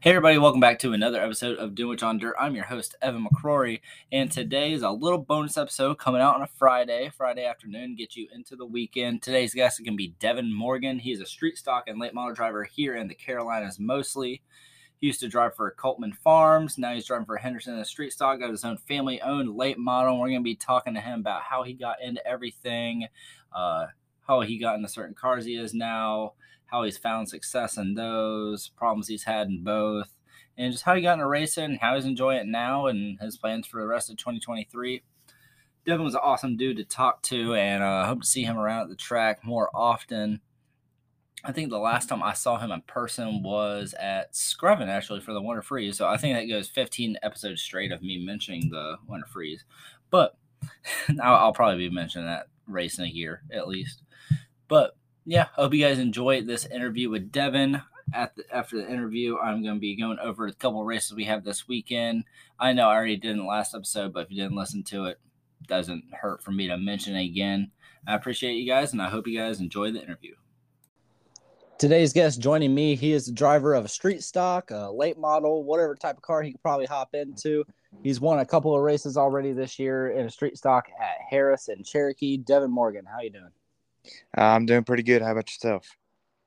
Hey everybody, welcome back to another episode of Dunewich on Dirt. I'm your host, Evan McCrory, and today is a little bonus episode coming out on a Friday, Friday afternoon, get you into the weekend. Today's guest is going to be Devon Morgan. He's a street stock and late model driver here in the Carolinas mostly. He used to drive for Coltman Farms. Now he's driving for Henderson and Street Stock, got his own family owned late model. We're going to be talking to him about how he got into everything, uh, how he got into certain cars he is now, how he's found success in those, problems he's had in both, and just how he got into racing, how he's enjoying it now, and his plans for the rest of 2023. Devon was an awesome dude to talk to, and I uh, hope to see him around at the track more often. I think the last time I saw him in person was at Screven, actually, for the Winter Freeze. So I think that goes 15 episodes straight of me mentioning the Winter Freeze. But I'll, I'll probably be mentioning that race in a year at least. But yeah, hope you guys enjoy this interview with Devon. At the, after the interview, I'm going to be going over a couple races we have this weekend. I know I already did in the last episode, but if you didn't listen to it, doesn't hurt for me to mention it again. I appreciate you guys, and I hope you guys enjoy the interview. Today's guest joining me, he is the driver of a street stock, a late model, whatever type of car he could probably hop into. He's won a couple of races already this year in a street stock at Harris and Cherokee. Devon Morgan, how you doing? Uh, I'm doing pretty good. How about yourself?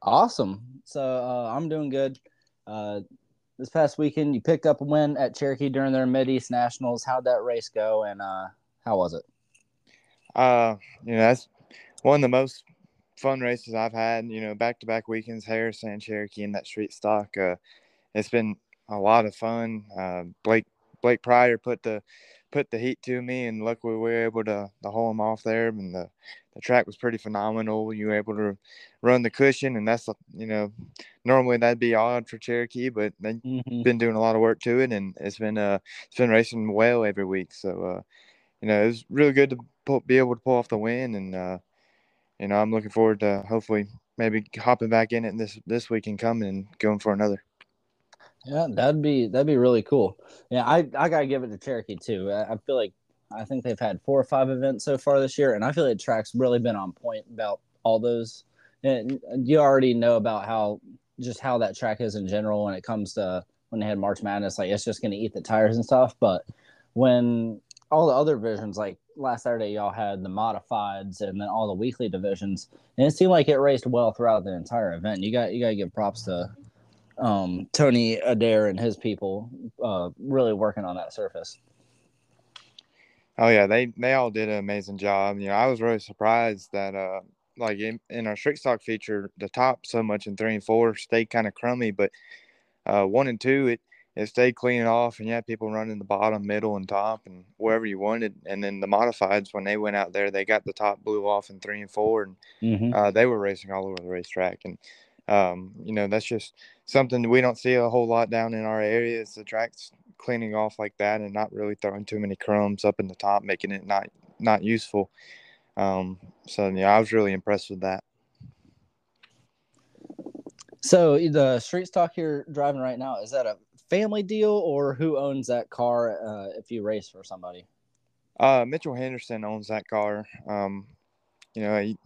Awesome. So uh, I'm doing good. Uh, this past weekend, you picked up a win at Cherokee during their Mid East Nationals. How'd that race go, and uh, how was it? Uh, you know, that's one of the most fun races I've had. You know, back to back weekends, Harris and Cherokee in that street stock. Uh, it's been a lot of fun. Uh, Blake Blake Pryor put the put the heat to me, and luckily we were able to, to haul him off there. And the, the track was pretty phenomenal. You were able to run the cushion, and that's you know normally that'd be odd for Cherokee, but they've mm-hmm. been doing a lot of work to it, and it's been uh it's been racing well every week. So uh, you know it was really good to pull, be able to pull off the win, and uh, you know I'm looking forward to hopefully maybe hopping back in it this this week and coming and going for another. Yeah, that'd be that'd be really cool. Yeah, I I gotta give it to Cherokee too. I, I feel like I think they've had four or five events so far this year, and I feel like track's really been on point about all those. And you already know about how just how that track is in general when it comes to when they had March Madness. Like it's just going to eat the tires and stuff. But when all the other divisions, like last Saturday, y'all had the modifieds and then all the weekly divisions, and it seemed like it raced well throughout the entire event. You got you got to give props to um, Tony Adair and his people uh, really working on that surface. Oh yeah, they they all did an amazing job. You know, I was really surprised that uh like in, in our street stock feature, the top so much in three and four stayed kind of crummy, but uh one and two it it stayed clean off and you had people running the bottom, middle, and top and wherever you wanted. And then the modifieds when they went out there, they got the top blew off in three and four and mm-hmm. uh, they were racing all over the racetrack. And um, you know, that's just something we don't see a whole lot down in our area. Is the tracks cleaning off like that and not really throwing too many crumbs up in the top, making it not not useful. Um, so yeah, I was really impressed with that. So the street stock you're driving right now is that a family deal or who owns that car uh, if you race for somebody? Uh, Mitchell Henderson owns that car. Um, you know, he,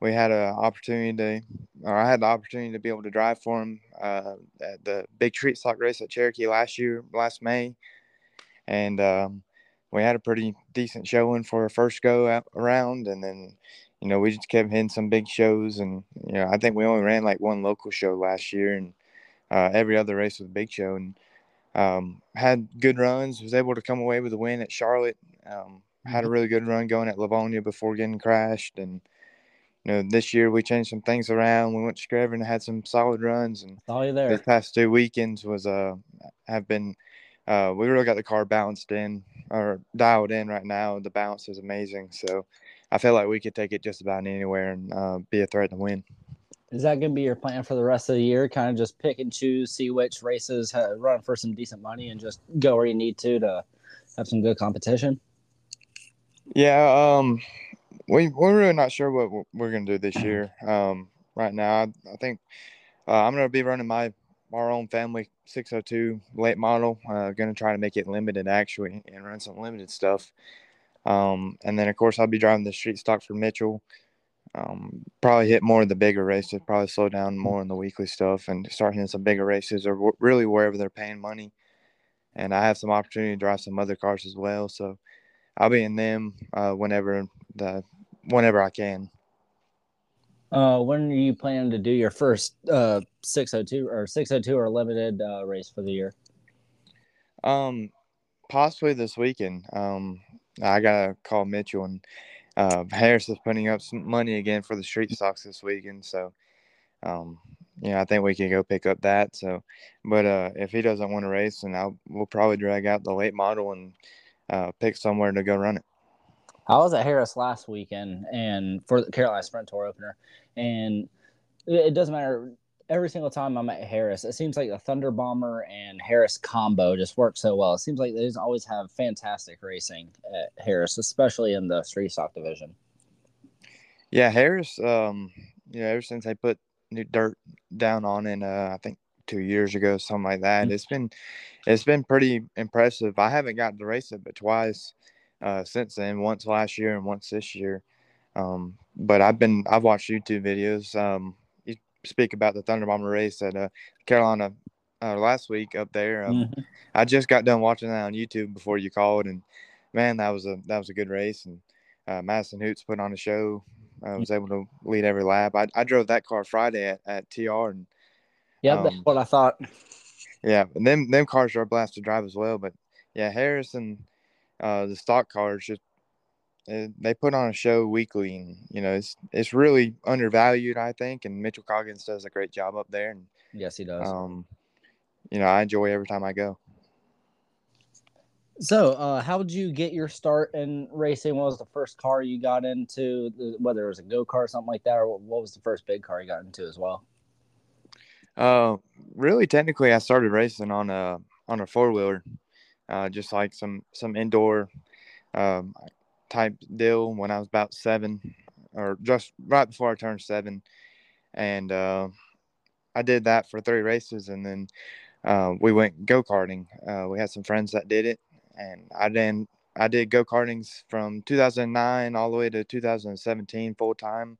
we had an opportunity to, or I had the opportunity to be able to drive for him uh, at the big street stock race at Cherokee last year, last May, and um, we had a pretty decent showing for our first go around, and then you know we just kept hitting some big shows, and you know I think we only ran like one local show last year, and uh, every other race was a big show, and um, had good runs. Was able to come away with a win at Charlotte. Um, had a mm-hmm. really good run going at Livonia before getting crashed, and you know, this year we changed some things around. We went to Screven and had some solid runs. And all you there. The past two weekends was uh have been uh we really got the car balanced in or dialed in right now. The balance is amazing. So I feel like we could take it just about anywhere and uh, be a threat to win. Is that going to be your plan for the rest of the year? Kind of just pick and choose, see which races run for some decent money, and just go where you need to to have some good competition. Yeah, um, we we're really not sure what we're gonna do this year. Um, right now, I, I think uh, I'm gonna be running my our own family 602 late model. Uh, gonna try to make it limited actually and run some limited stuff. Um, and then of course I'll be driving the street stock for Mitchell. um, probably hit more of the bigger races, probably slow down more on the weekly stuff and start hitting some bigger races or w- really wherever they're paying money. And I have some opportunity to drive some other cars as well. So I'll be in them uh, whenever the whenever I can. Uh, when are you planning to do your first uh, 602 or 602 or limited uh, race for the year? Um, possibly this weekend. Um, I gotta call Mitchell and uh, Harris is putting up some money again for the street stocks this weekend. So, um, you know, I think we can go pick up that. So, but uh, if he doesn't want to race, then I'll we'll probably drag out the late model and uh, pick somewhere to go run it. I was at Harris last weekend and for the Carolina Sprint Tour opener, and it doesn't matter. Every single time I'm at Harris, it seems like the Thunder Bomber and Harris combo just works so well. It seems like they always have fantastic racing at Harris, especially in the street stock division. Yeah, Harris. Um, you know, ever since they put new dirt down on it, uh, I think two years ago, something like that. Mm-hmm. It's been, it's been pretty impressive. I haven't gotten to race it, but twice uh, since then. Once last year and once this year. Um, but I've been I've watched YouTube videos. Um, you speak about the Thunder Bomber race at uh, Carolina uh, last week up there. Um, mm-hmm. I just got done watching that on YouTube before you called, and man, that was a that was a good race. And uh, Madison Hoots put on a show. I was able to lead every lap. I, I drove that car Friday at, at TR, and yeah, um, that's what I thought. Yeah, and them them cars are a blast to drive as well. But yeah, Harrison uh, the stock cars just eh, they put on a show weekly, and you know it's it's really undervalued, I think. And Mitchell Coggins does a great job up there, and yes, he does. Um, you know, I enjoy every time I go. So, uh, how did you get your start in racing? What was the first car you got into? Whether it was a go kart, or something like that, or what was the first big car you got into as well? Uh, really, technically, I started racing on a on a four wheeler uh, just like some some indoor um, type deal when I was about seven, or just right before I turned seven, and uh, I did that for three races, and then uh, we went go karting. Uh, we had some friends that did it, and I then I did go kartings from 2009 all the way to 2017 full time,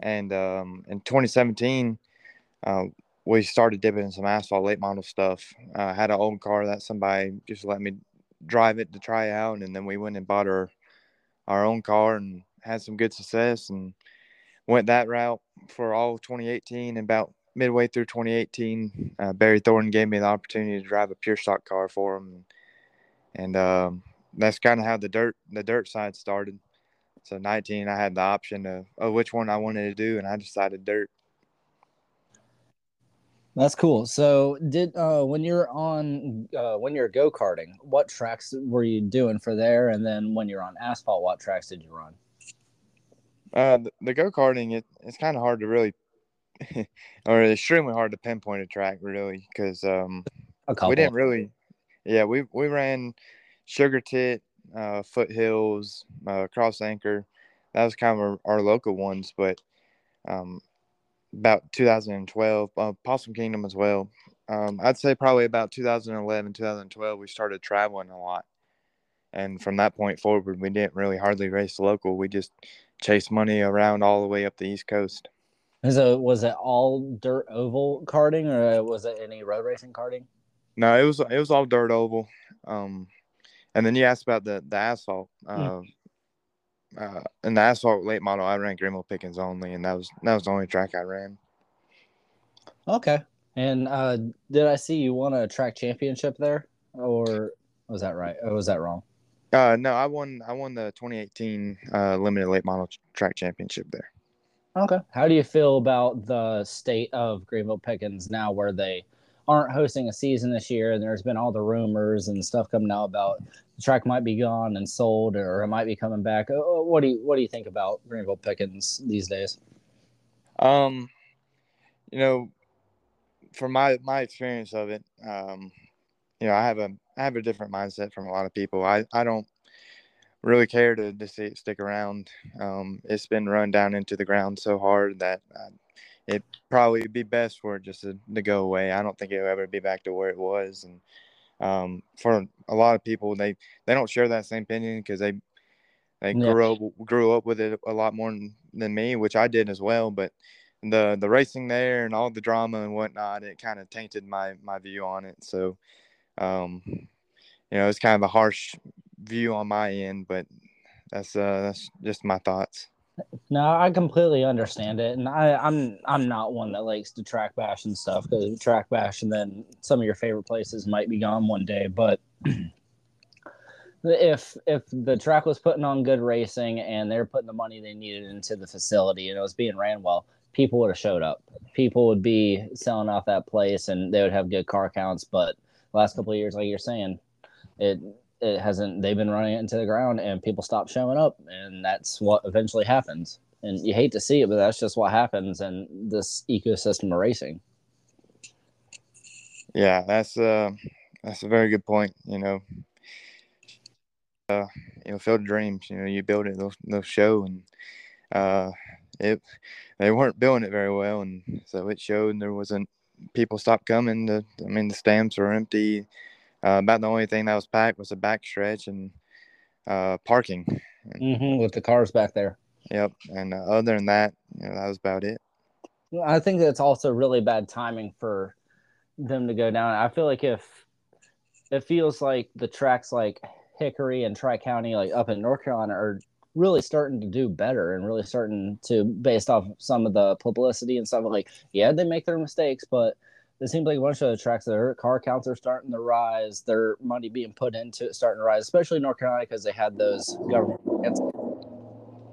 and um, in 2017. We started dipping in some asphalt late model stuff. I uh, had an old car that somebody just let me drive it to try out, and then we went and bought our our own car and had some good success and went that route for all 2018. And about midway through 2018, uh, Barry Thornton gave me the opportunity to drive a pure stock car for him, and um, that's kind of how the dirt the dirt side started. So 19, I had the option of, of which one I wanted to do, and I decided dirt. That's cool. So, did uh, when you're on uh, when you're go karting, what tracks were you doing for there? And then when you're on asphalt, what tracks did you run? Uh, the, the go karting, it, it's kind of hard to really, or extremely hard to pinpoint a track really, because um, we didn't really, yeah, we we ran Sugar Tit, uh, Foothills, uh, Cross Anchor. That was kind of our, our local ones, but um, about 2012, uh, Possum Kingdom as well. Um, I'd say probably about 2011, 2012, we started traveling a lot. And from that point forward, we didn't really hardly race local. We just chased money around all the way up the East Coast. So was it all dirt oval karting or was it any road racing karting? No, it was it was all dirt oval. Um, and then you asked about the the asphalt. Uh, mm uh, in the asphalt late model, I ran Greenville Pickens only, and that was that was the only track I ran. Okay. And uh, did I see you won a track championship there, or was that right? Or was that wrong? Uh, no, I won. I won the 2018 uh, limited late model track championship there. Okay. How do you feel about the state of Greenville Pickens now, where they aren't hosting a season this year, and there's been all the rumors and stuff coming out about the track might be gone and sold, or it might be coming back. Uh, uh, what do you What do you think about Greenville Pickens these days? Um, you know, from my my experience of it, um, you know, I have a I have a different mindset from a lot of people. I I don't really care to, to see it stick around. Um, it's been run down into the ground so hard that I, it probably would be best for it just to, to go away. I don't think it'll ever be back to where it was. And um, for a lot of people, they they don't share that same opinion because they they Yeah. grew up grew up with it a lot more than, than me, which I did as well. But the the racing there and all the drama and whatnot, it kind of tainted my my view on it. So, um, you know, it's kind of a harsh view on my end, but that's uh that's just my thoughts. No, I completely understand it, and I, I'm I'm not one that likes to track bash and stuff because track bash, and then some of your favorite places might be gone one day. But if if the track was putting on good racing and they're putting the money they needed into the facility and it was being ran well, people would have showed up. People would be selling out that place, and they would have good car counts. But last couple of years, like you're saying, it it hasn't they've been running it into the ground and people stop showing up and that's what eventually happens and you hate to see it but that's just what happens in this ecosystem of racing Yeah, that's uh that's a very good point. You know, uh, you know, Field of Dreams. You know, you build it, they'll they'll show, and uh, it they weren't building it very well, and so it showed. And there wasn't people stopped coming. The I mean, the stamps were empty. Uh, about the only thing that was packed was a backstretch and uh, parking. mm-hmm, with the cars back there Yep, and uh, other than that, you know, that was about it. i think that's also really bad timing for them to go down i feel like if it feels like the tracks like hickory and tri county like up in north carolina are really starting to do better and really starting to based off some of the publicity and stuff like yeah they make their mistakes but it seems like a bunch of the tracks their car counts are starting to rise their money being put into it starting to rise especially north carolina because they had those government grants.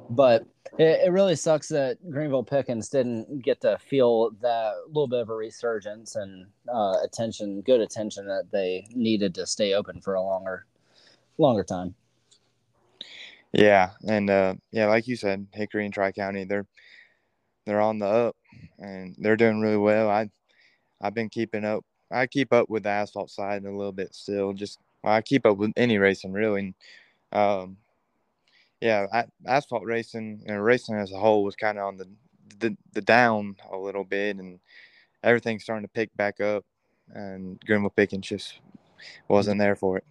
but it, it really sucks that greenville pickens didn't get to feel that little bit of a resurgence and uh, attention good attention that they needed to stay open for a longer longer time Yeah, and uh, yeah, like you said, Hickory and Tri County, they're they're on the up, and they're doing really well. I I've been keeping up. I keep up with the asphalt side a little bit still. Just I keep up with any racing really. And, um, yeah, I, asphalt racing and racing as a whole was kind of on the, the the down a little bit, and everything's starting to pick back up. And Greenville Pickens just wasn't there for it.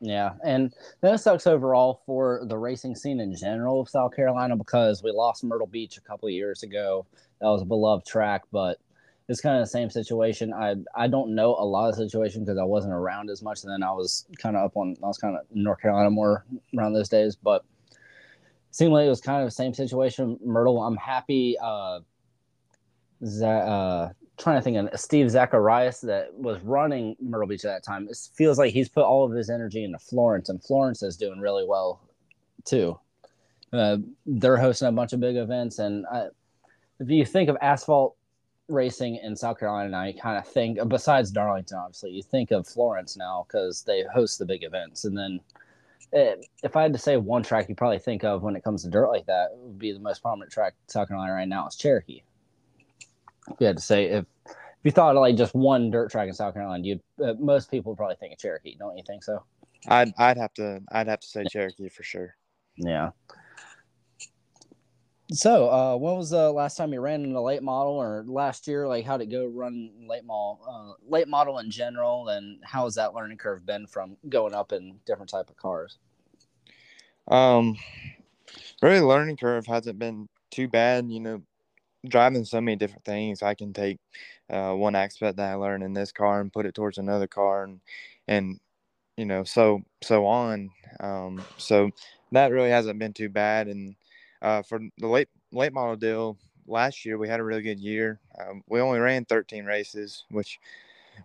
Yeah, and that sucks overall for the racing scene in general of South Carolina because we lost Myrtle Beach a couple of years ago. That was a beloved track, but it's kind of the same situation. I I don't know a lot of situations because I wasn't around as much, and then I was kind of up on I was kind of North Carolina more around those days, but seemed like it was kind of the same situation. Myrtle, I'm happy. Uh, that uh, trying to think of Steve Zacharias that was running Myrtle Beach at that time. It feels like he's put all of his energy into Florence, and Florence is doing really well too. Uh, they're hosting a bunch of big events, and I, if you think of asphalt racing in South Carolina now, you kind of think besides Darlington, obviously, you think of Florence now because they host the big events, and then. eh, If I had to say one track you probably think of when it comes to dirt like that, it would be the most prominent track in South Carolina right now is Cherokee if you had to say if if you thought of like just one dirt track in South Carolina, you uh, most people probably think of Cherokee, don't you think so? I'd I'd have to I'd have to say Cherokee for sure. Yeah. So, uh, when was the last time you ran in a late model, or last year? Like, how did it go run late model, uh, late model in general, and how has that learning curve been from going up in different type of cars? Um, really, learning curve hasn't been too bad. You know, driving so many different things, I can take uh, one aspect that I learned in this car and put it towards another car, and and you know, so so on. Um, so that really hasn't been too bad. And uh, for the late late model deal last year, we had a really good year. Um, we only ran 13 races, which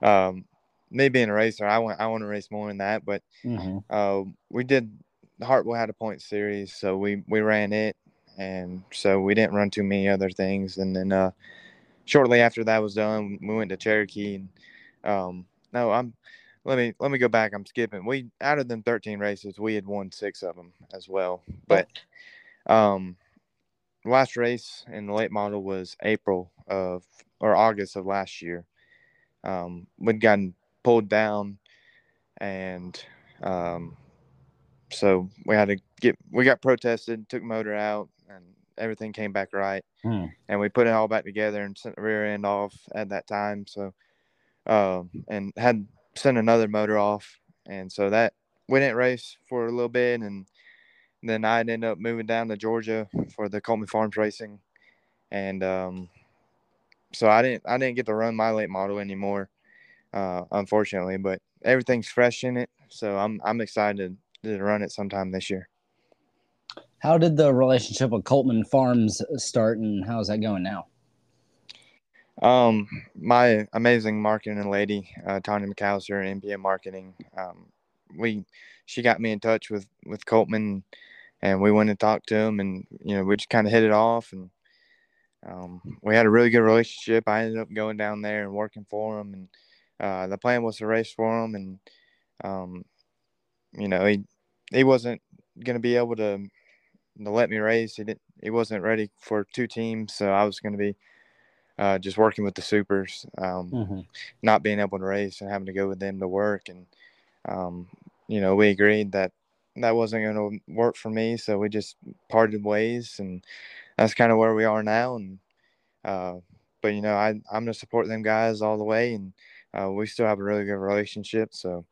um, me being a racer, I want I want to race more than that, but Mm-hmm. uh, we did the Hartwell had a point series, so we we ran it, and so we didn't run too many other things. And then uh, shortly after that was done, we went to Cherokee. And um, no, I'm let me let me go back. I'm skipping. We out of them 13 races, we had won six of them as well. But um, last race in the late model was April of or August of last year. Um, we'd gotten pulled down, and um, so we had to get we got protested, took motor out, and everything came back right. Hmm. And we put it all back together and sent the rear end off at that time. So, um, and had sent another motor off, and so that we didn't race for a little bit, and then I ended up moving down to Georgia for the Coleman Farms Racing, and um, so I didn't I didn't get to run my late model anymore, uh, unfortunately. But everything's fresh in it, so I'm I'm excited to run it sometime this year. How did the relationship with Coleman Farms start, and how's that going now? Um, my amazing marketing lady, uh, Tanya McAllister, NPM Marketing. Um, we she got me in touch with with Coltman, and we went and talked to him, and you know we just kind of hit it off, and um, we had a really good relationship. I ended up going down there and working for him, and uh, the plan was to race for him, and um, you know he he wasn't going to be able to to let me race. He didn't. He wasn't ready for two teams, so I was going to be uh, just working with the supers, um, mm-hmm. not being able to race and having to go with them to work. And, um, you know, we agreed that that wasn't going to work for me. So we just parted ways. And that's kind of where we are now. And, uh, but, you know, I, I'm to support them guys all the way. And uh, we still have a really good relationship. So,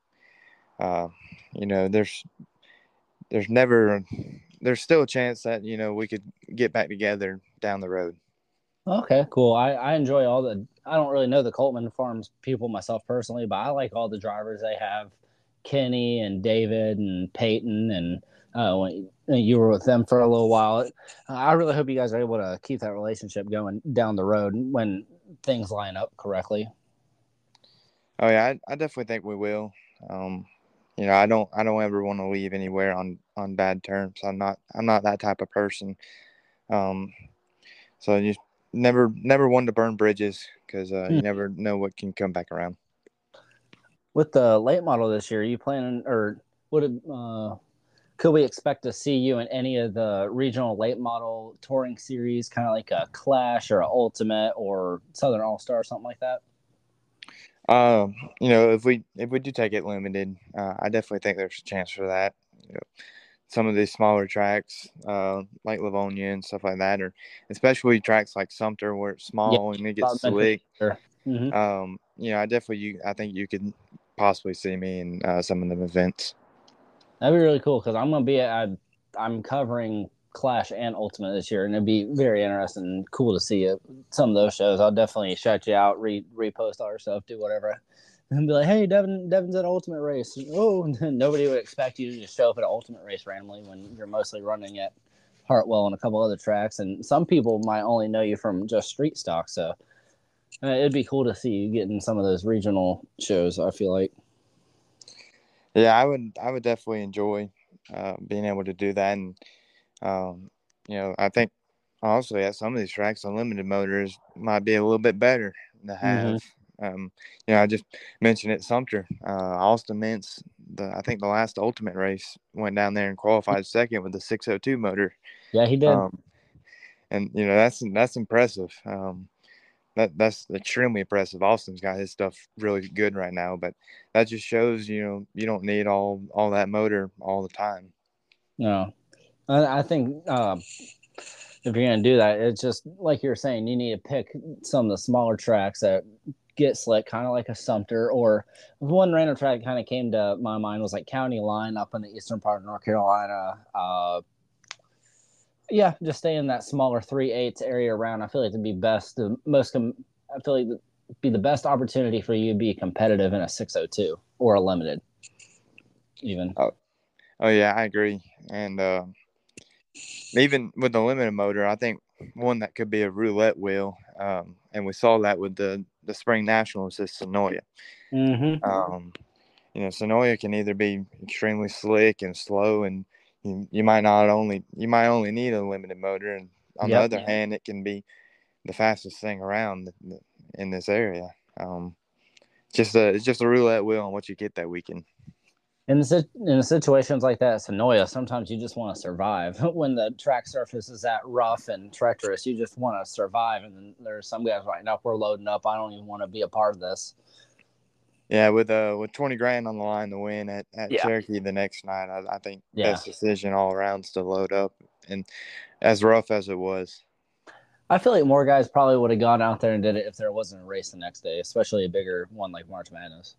uh, you know, there's, there's never, there's still a chance that, you know, we could get back together down the road. Okay, cool. I, I enjoy all the. I don't really know the Coleman Farms people myself personally, but I like all the drivers they have. Kenny and David and Peyton and uh, when you were with them for a little while. I really hope you guys are able to keep that relationship going down the road when things line up correctly. Oh yeah, I, I definitely think we will. Um, you know, I don't I don't ever want to leave anywhere on on bad terms. I'm not I'm not that type of person. Um, so you never never one to burn bridges because uh, you hmm. never know what can come back around. With the late model this year, you planning or would uh, could we expect to see you in any of the regional late model touring series, kind of like a Clash or an Ultimate or Southern All Star, or something like that? Um, you know, if we if we do take it limited, uh, I definitely think there's a chance for that. You know, some of these smaller tracks, uh, like Livonia and stuff like that, or especially tracks like Sumter where it's small yeah, and it gets slick. Sure. Mm-hmm. Um, you know, I definitely, you, I think you could possibly see me in uh, some of them events. That'd be really cool because I'm gonna be at, I'm covering Clash and Ultimate this year, and it'd be very interesting and cool to see it. Some of those shows, I'll definitely shout you out, re repost all your stuff, do whatever and be like, "Hey, Devon, Devon's at Ultimate Race." Oh, nobody would expect you to just show up at an Ultimate Race randomly when you're mostly running at Hartwell and a couple other tracks. And some people might only know you from just street stock. So uh, it'd be cool to see you getting some of those regional shows. I feel like. Yeah, I would. I would definitely enjoy uh, being able to do that, and um, you know, I think honestly at some of these tracks, unlimited motors might be a little bit better to have. Mm-hmm. Um, you know, I just mentioned it, Sumter, uh, Austin Mintz. The I think the last Ultimate race went down there and qualified second with the 602 motor. Yeah, he did. Um, and you know that's that's impressive. Um, that that's extremely impressive. Austin's got his stuff really good right now, but that just shows you know you don't need all all that motor all the time. No, I, I think uh, if you're gonna do that, it's just like you're saying, you need to pick some of the smaller tracks that get slick, kind of like a Sumter. Or one random track kind of came to my mind was like County Line up in the eastern part of North Carolina. Uh, yeah, just stay in that smaller three eighths area around. I feel like it'd be best, the most. Com- I feel like be the best opportunity for you to be competitive in a 602 or a limited, even. Oh, oh yeah, I agree. And uh, even with the limited motor, I think one that could be a roulette wheel. Um, and we saw that with the the spring nationals is Senoia. Mm-hmm. Um, you know, Senoia can either be extremely slick and slow, and you, you might not only you might only need a limited motor, and on yep. the other hand, it can be the fastest thing around in this area. Um, just a it's just a roulette wheel on what you get that weekend in the in situations like that, Senoia, sometimes you just want to survive. when the track surface is that rough and treacherous, you just want to survive. And then there's some guys right now, we're loading up. I don't even want to be a part of this. Yeah, with uh with twenty grand on the line to win at, at yeah. Cherokee the next night, I, I think yeah. best decision all around is to load up. And as rough as it was, I feel like more guys probably would have gone out there and did it if there wasn't a race the next day, especially a bigger one like March Madness.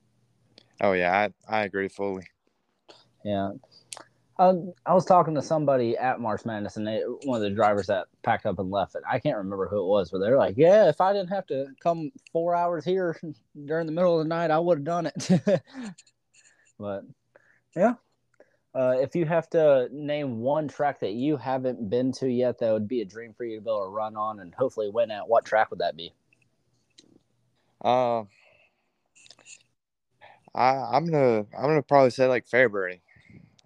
Oh yeah, I, I agree fully. Yeah. I was talking to somebody at March Madness, and they one of the drivers that packed up and left it. I can't remember who it was, but they're like, "Yeah, if I didn't have to come four hours here during the middle of the night, I would have done it." but yeah, uh, if you have to name one track that you haven't been to yet, that would be a dream for you to be able to run on and hopefully win at. What track would that be? Uh, I I'm gonna I'm gonna probably say like Fairbury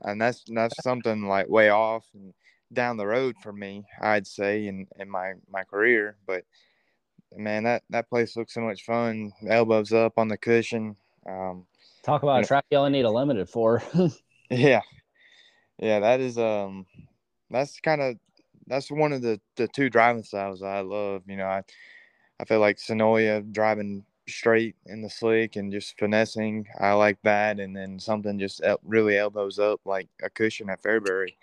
and that's that's something like way off and down the road for me, I'd say, in in my my career. But man, that that place looks so much fun. Elbows up on the cushion. Um, Talk about a track you only need a limited for. yeah, yeah, that is um, that's kind of that's one of the the two driving styles I love. You know, I I feel like Senoia driving straight in the slick and just finessing. I like that. And then something just really elbows up like a cushion at Fairbury.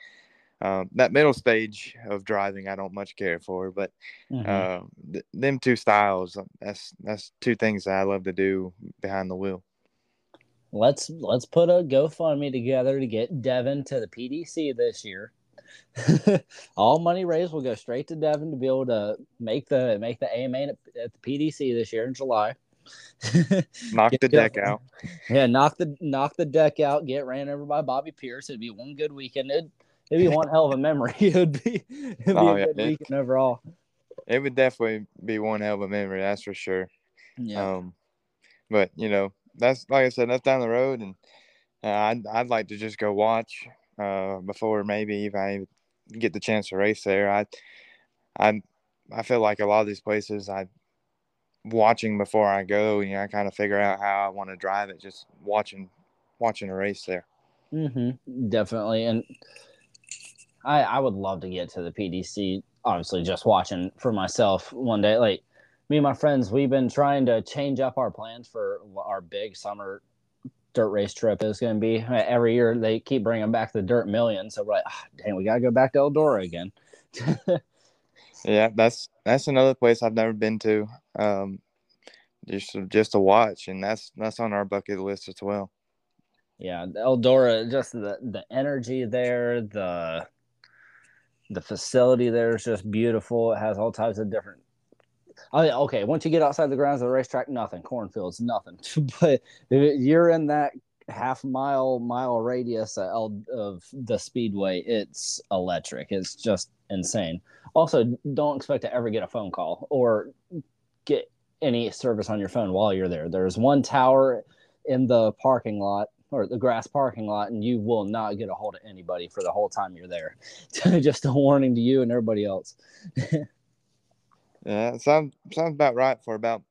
Um, that middle stage of driving, I don't much care for, but mm-hmm. uh, th- them two styles, uh, that's that's two things that I love to do behind the wheel. Let's let's put a GoFundMe together to get Devon to the PDC this year. All money raised will go straight to Devon to be able to make the make the AMA at, at the PDC this year in July. knock the deck out. Yeah, knock the knock the deck out. Get ran over by Bobby Pierce. It'd be one good weekend. It'd, it'd be one hell of a memory. It would be, it'd be oh, a yeah, good it, weekend overall. It would definitely be one hell of a memory. That's for sure. Yeah. Um, but you know, that's like I said, that's down the road, and uh, I'd I'd like to just go watch uh, before maybe if I get the chance to race there. I I I feel like a lot of these places I watching before I go. You know, I kind of figure out how I want to drive it, just watching watching a race there. Mm-hmm. Definitely, and I I would love to get to the PDC. Obviously, just watching for myself one day. Like me and my friends, we've been trying to change up our plans for our big summer dirt race trip is going to be. Every year they keep bringing back the Dirt Million, so we're like, oh, dang, we got to go back to Eldora again. Yeah, that's that's another place I've never been to. Um, just just to watch, and that's that's on our bucket list as well. Yeah, Eldora, just the the energy there, the the facility there is just beautiful. It has all types of different. Oh, okay. Once you get outside the grounds of the racetrack, nothing. Cornfields, nothing. but you're in that half mile mile radius of the speedway, it's electric. It's just insane. Also, don't expect to ever get a phone call or get any service on your phone while you're there. There's one tower in the parking lot or the grass parking lot, and you will not get a hold of anybody for the whole time you're there. Just a warning to you and everybody else. yeah, sounds sounds about right for about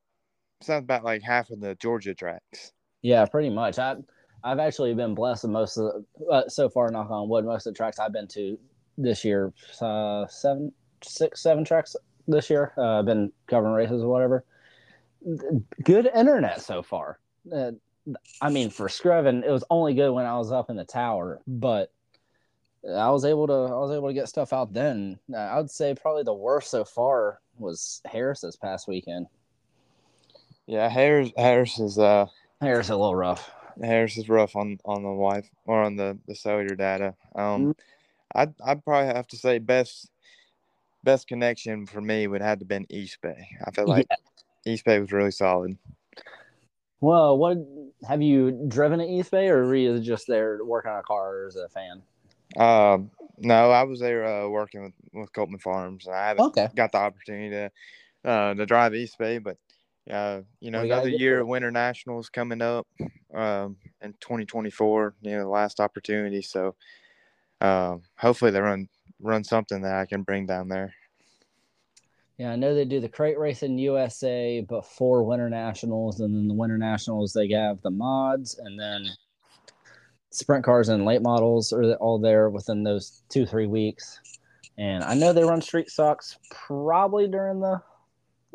sounds about like half of the Georgia tracks. Yeah, pretty much. I I've actually been blessed with most of the, uh, so far. Knock on wood, most of the tracks I've been to this year, uh, seven, six, seven tracks this year. Uh, I've been covering races or whatever. Good internet so far. Uh, I mean, for Screven, it was only good when I was up in the tower, but I was able to I was able to get stuff out then. Uh, I would say probably the worst so far was Harris this past weekend. Yeah, Harris Harris is uh Harris a little rough. Harris is rough on on the wife or on the the cellular data. Um, mm-hmm. I'd I'd probably have to say best best connection for me would have to been East Bay. I feel like yeah. East Bay was really solid. Well, what have you driven at East Bay, or were you just there working on a car as a fan? Um, no, I was there uh, working with, with Coltman Farms, and I haven't okay. got the opportunity to uh, to drive East Bay, but uh, you know, another year of Winter Nationals coming up um, in 2024. You know, the last opportunity. So um, hopefully they run run something that I can bring down there. Yeah, I know they do the crate race in USA before Winter Nationals, and then the Winter Nationals they have the mods, and then sprint cars and late models are all there within those two three weeks. And I know they run street stocks probably during the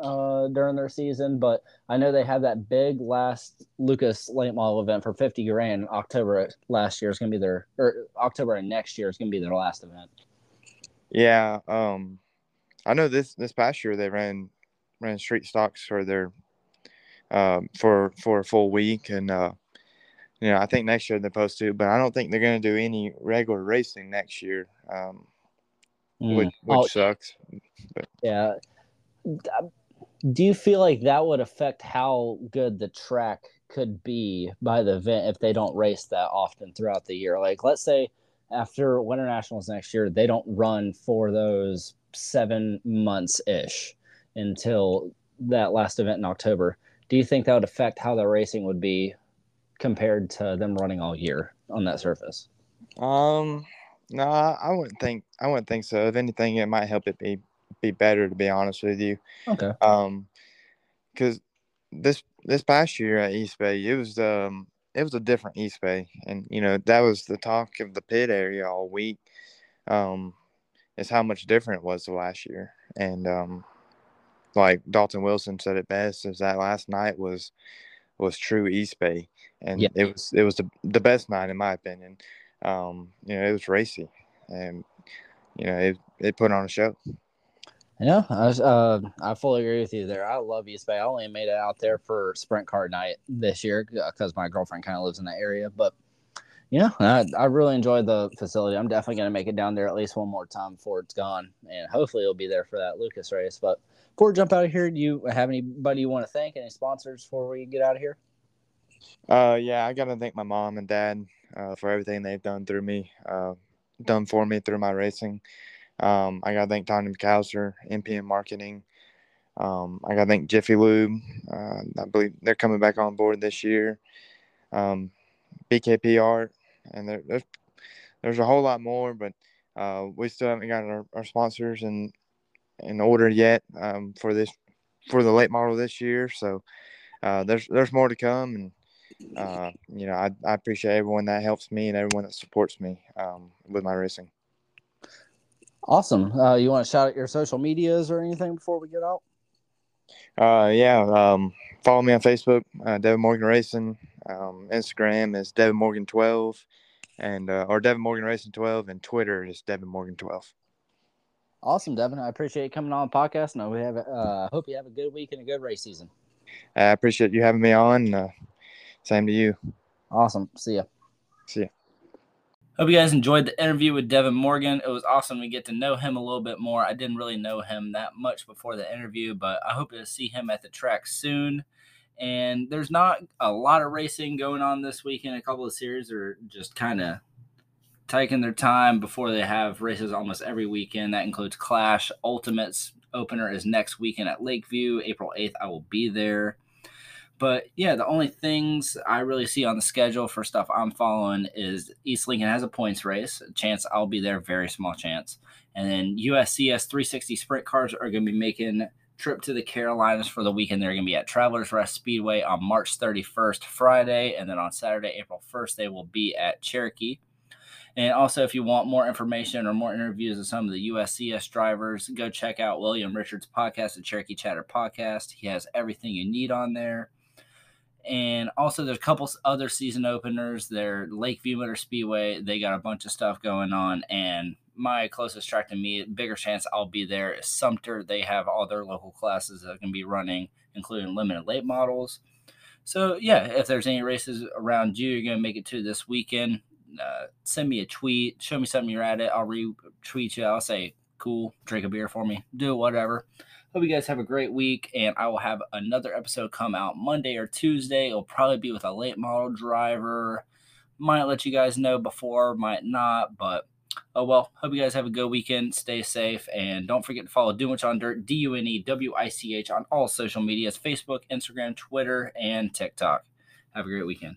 uh, during their season, but I know they had that big last Lucas late model event for 50 grand. in October last year is going to be their, or October and next year is going to be their last event. Yeah. Um, I know this, this past year they ran, ran street stocks for their, um, for, for a full week. And, uh, you know, I think next year they're supposed to, but I don't think they're going to do any regular racing next year, um, mm. which, which oh, sucks. But. Yeah. Do you feel like that would affect how good the track could be by the event if they don't race that often throughout the year? Like, let's say after Winter Nationals next year, they don't run for those seven months ish until that last event in October. Do you think that would affect how the racing would be compared to them running all year on that surface? Um, no, I wouldn't think I wouldn't think so. If anything, it might help it be be better. To be honest with you, okay. Um, because this this past year at East Bay, it was um it was a different East Bay, and you know that was the talk of the pit area all week. Um, is how much different it was the last year, and um, like Dalton Wilson said it best, is that last night was was true East Bay, and yeah. it was it was the, the best night in my opinion. Um, you know, it was racy, and you know it it put on a show. Yeah, I, uh, I fully agree with you there. I love East Bay. I only made it out there for sprint car night this year because my girlfriend kind of lives in that area. But yeah, I, I really enjoyed the facility. I'm definitely going to make it down there at least one more time before it's gone, and hopefully it'll be there for that Lucas race. But before we jump out of here, do you have anybody you want to thank? Any sponsors before we get out of here? Uh, yeah, I got to thank my mom and dad uh, for everything they've done through me, uh, done for me through my racing. Um, I got to thank Tony McAllister, MPM Marketing. Um, I got to thank Jiffy Lube. Uh, I believe they're coming back on board this year. Um, BKP Art, and there, there's there's a whole lot more, but uh, we still haven't got our, our sponsors in in order yet um, for this for the late model this year. So uh, there's there's more to come, and uh, you know I, I appreciate everyone that helps me and everyone that supports me um, with my racing. Awesome. Uh, you want to shout out your social medias or anything before we get out? Uh, yeah. Um, follow me on Facebook, uh, Devon Morgan Racing. Um, Instagram is Devon Morgan 12 and, uh, or Devon Morgan Racing 12 and Twitter is Devon Morgan 12. Awesome, Devon. I appreciate you coming on the podcast. And I have, uh, hope you have a good week and a good race season. I appreciate you having me on. Uh, same to you. Awesome. See ya. See ya. Hope you guys enjoyed the interview with Devon Morgan. It was awesome to get to know him a little bit more. I didn't really know him that much before the interview, but I hope to see him at the track soon. And there's not a lot of racing going on this weekend. A couple of series are just kind of taking their time before they have races almost every weekend. That includes Clash. Ultimates opener is next weekend at Lakeview. April 8th, I will be there. But yeah, the only things I really see on the schedule for stuff I'm following is East Lincoln has a points race. A chance I'll be there, very small chance. And then USCS 360 sprint cars are going to be making trip to the Carolinas for the weekend. They're going to be at Travelers Rest Speedway on March 31st, Friday, and then on Saturday, April 1st, they will be at Cherokee. And also, if you want more information or more interviews of some of the USCS drivers, go check out William Richards' podcast, the Cherokee Chatter podcast. He has everything you need on there. And also, there's a couple other season openers. They're Lakeview Motor Speedway. They got a bunch of stuff going on. And my closest track to me, bigger chance I'll be there is Sumter. They have all their local classes that can be running, including limited late models. So, yeah, if there's any races around you, you're going to make it to this weekend, uh, send me a tweet. Show me something you're at it. I'll retweet you. I'll say, cool, drink a beer for me, do whatever. Hope you guys have a great week, and I will have another episode come out Monday or Tuesday. It'll probably be with a late model driver. Might let you guys know before, might not, but oh well. Hope you guys have a good weekend. Stay safe, and don't forget to follow Dunewich on Dirt, D U N E W I C H, on all social medias Facebook, Instagram, Twitter, and TikTok. Have a great weekend.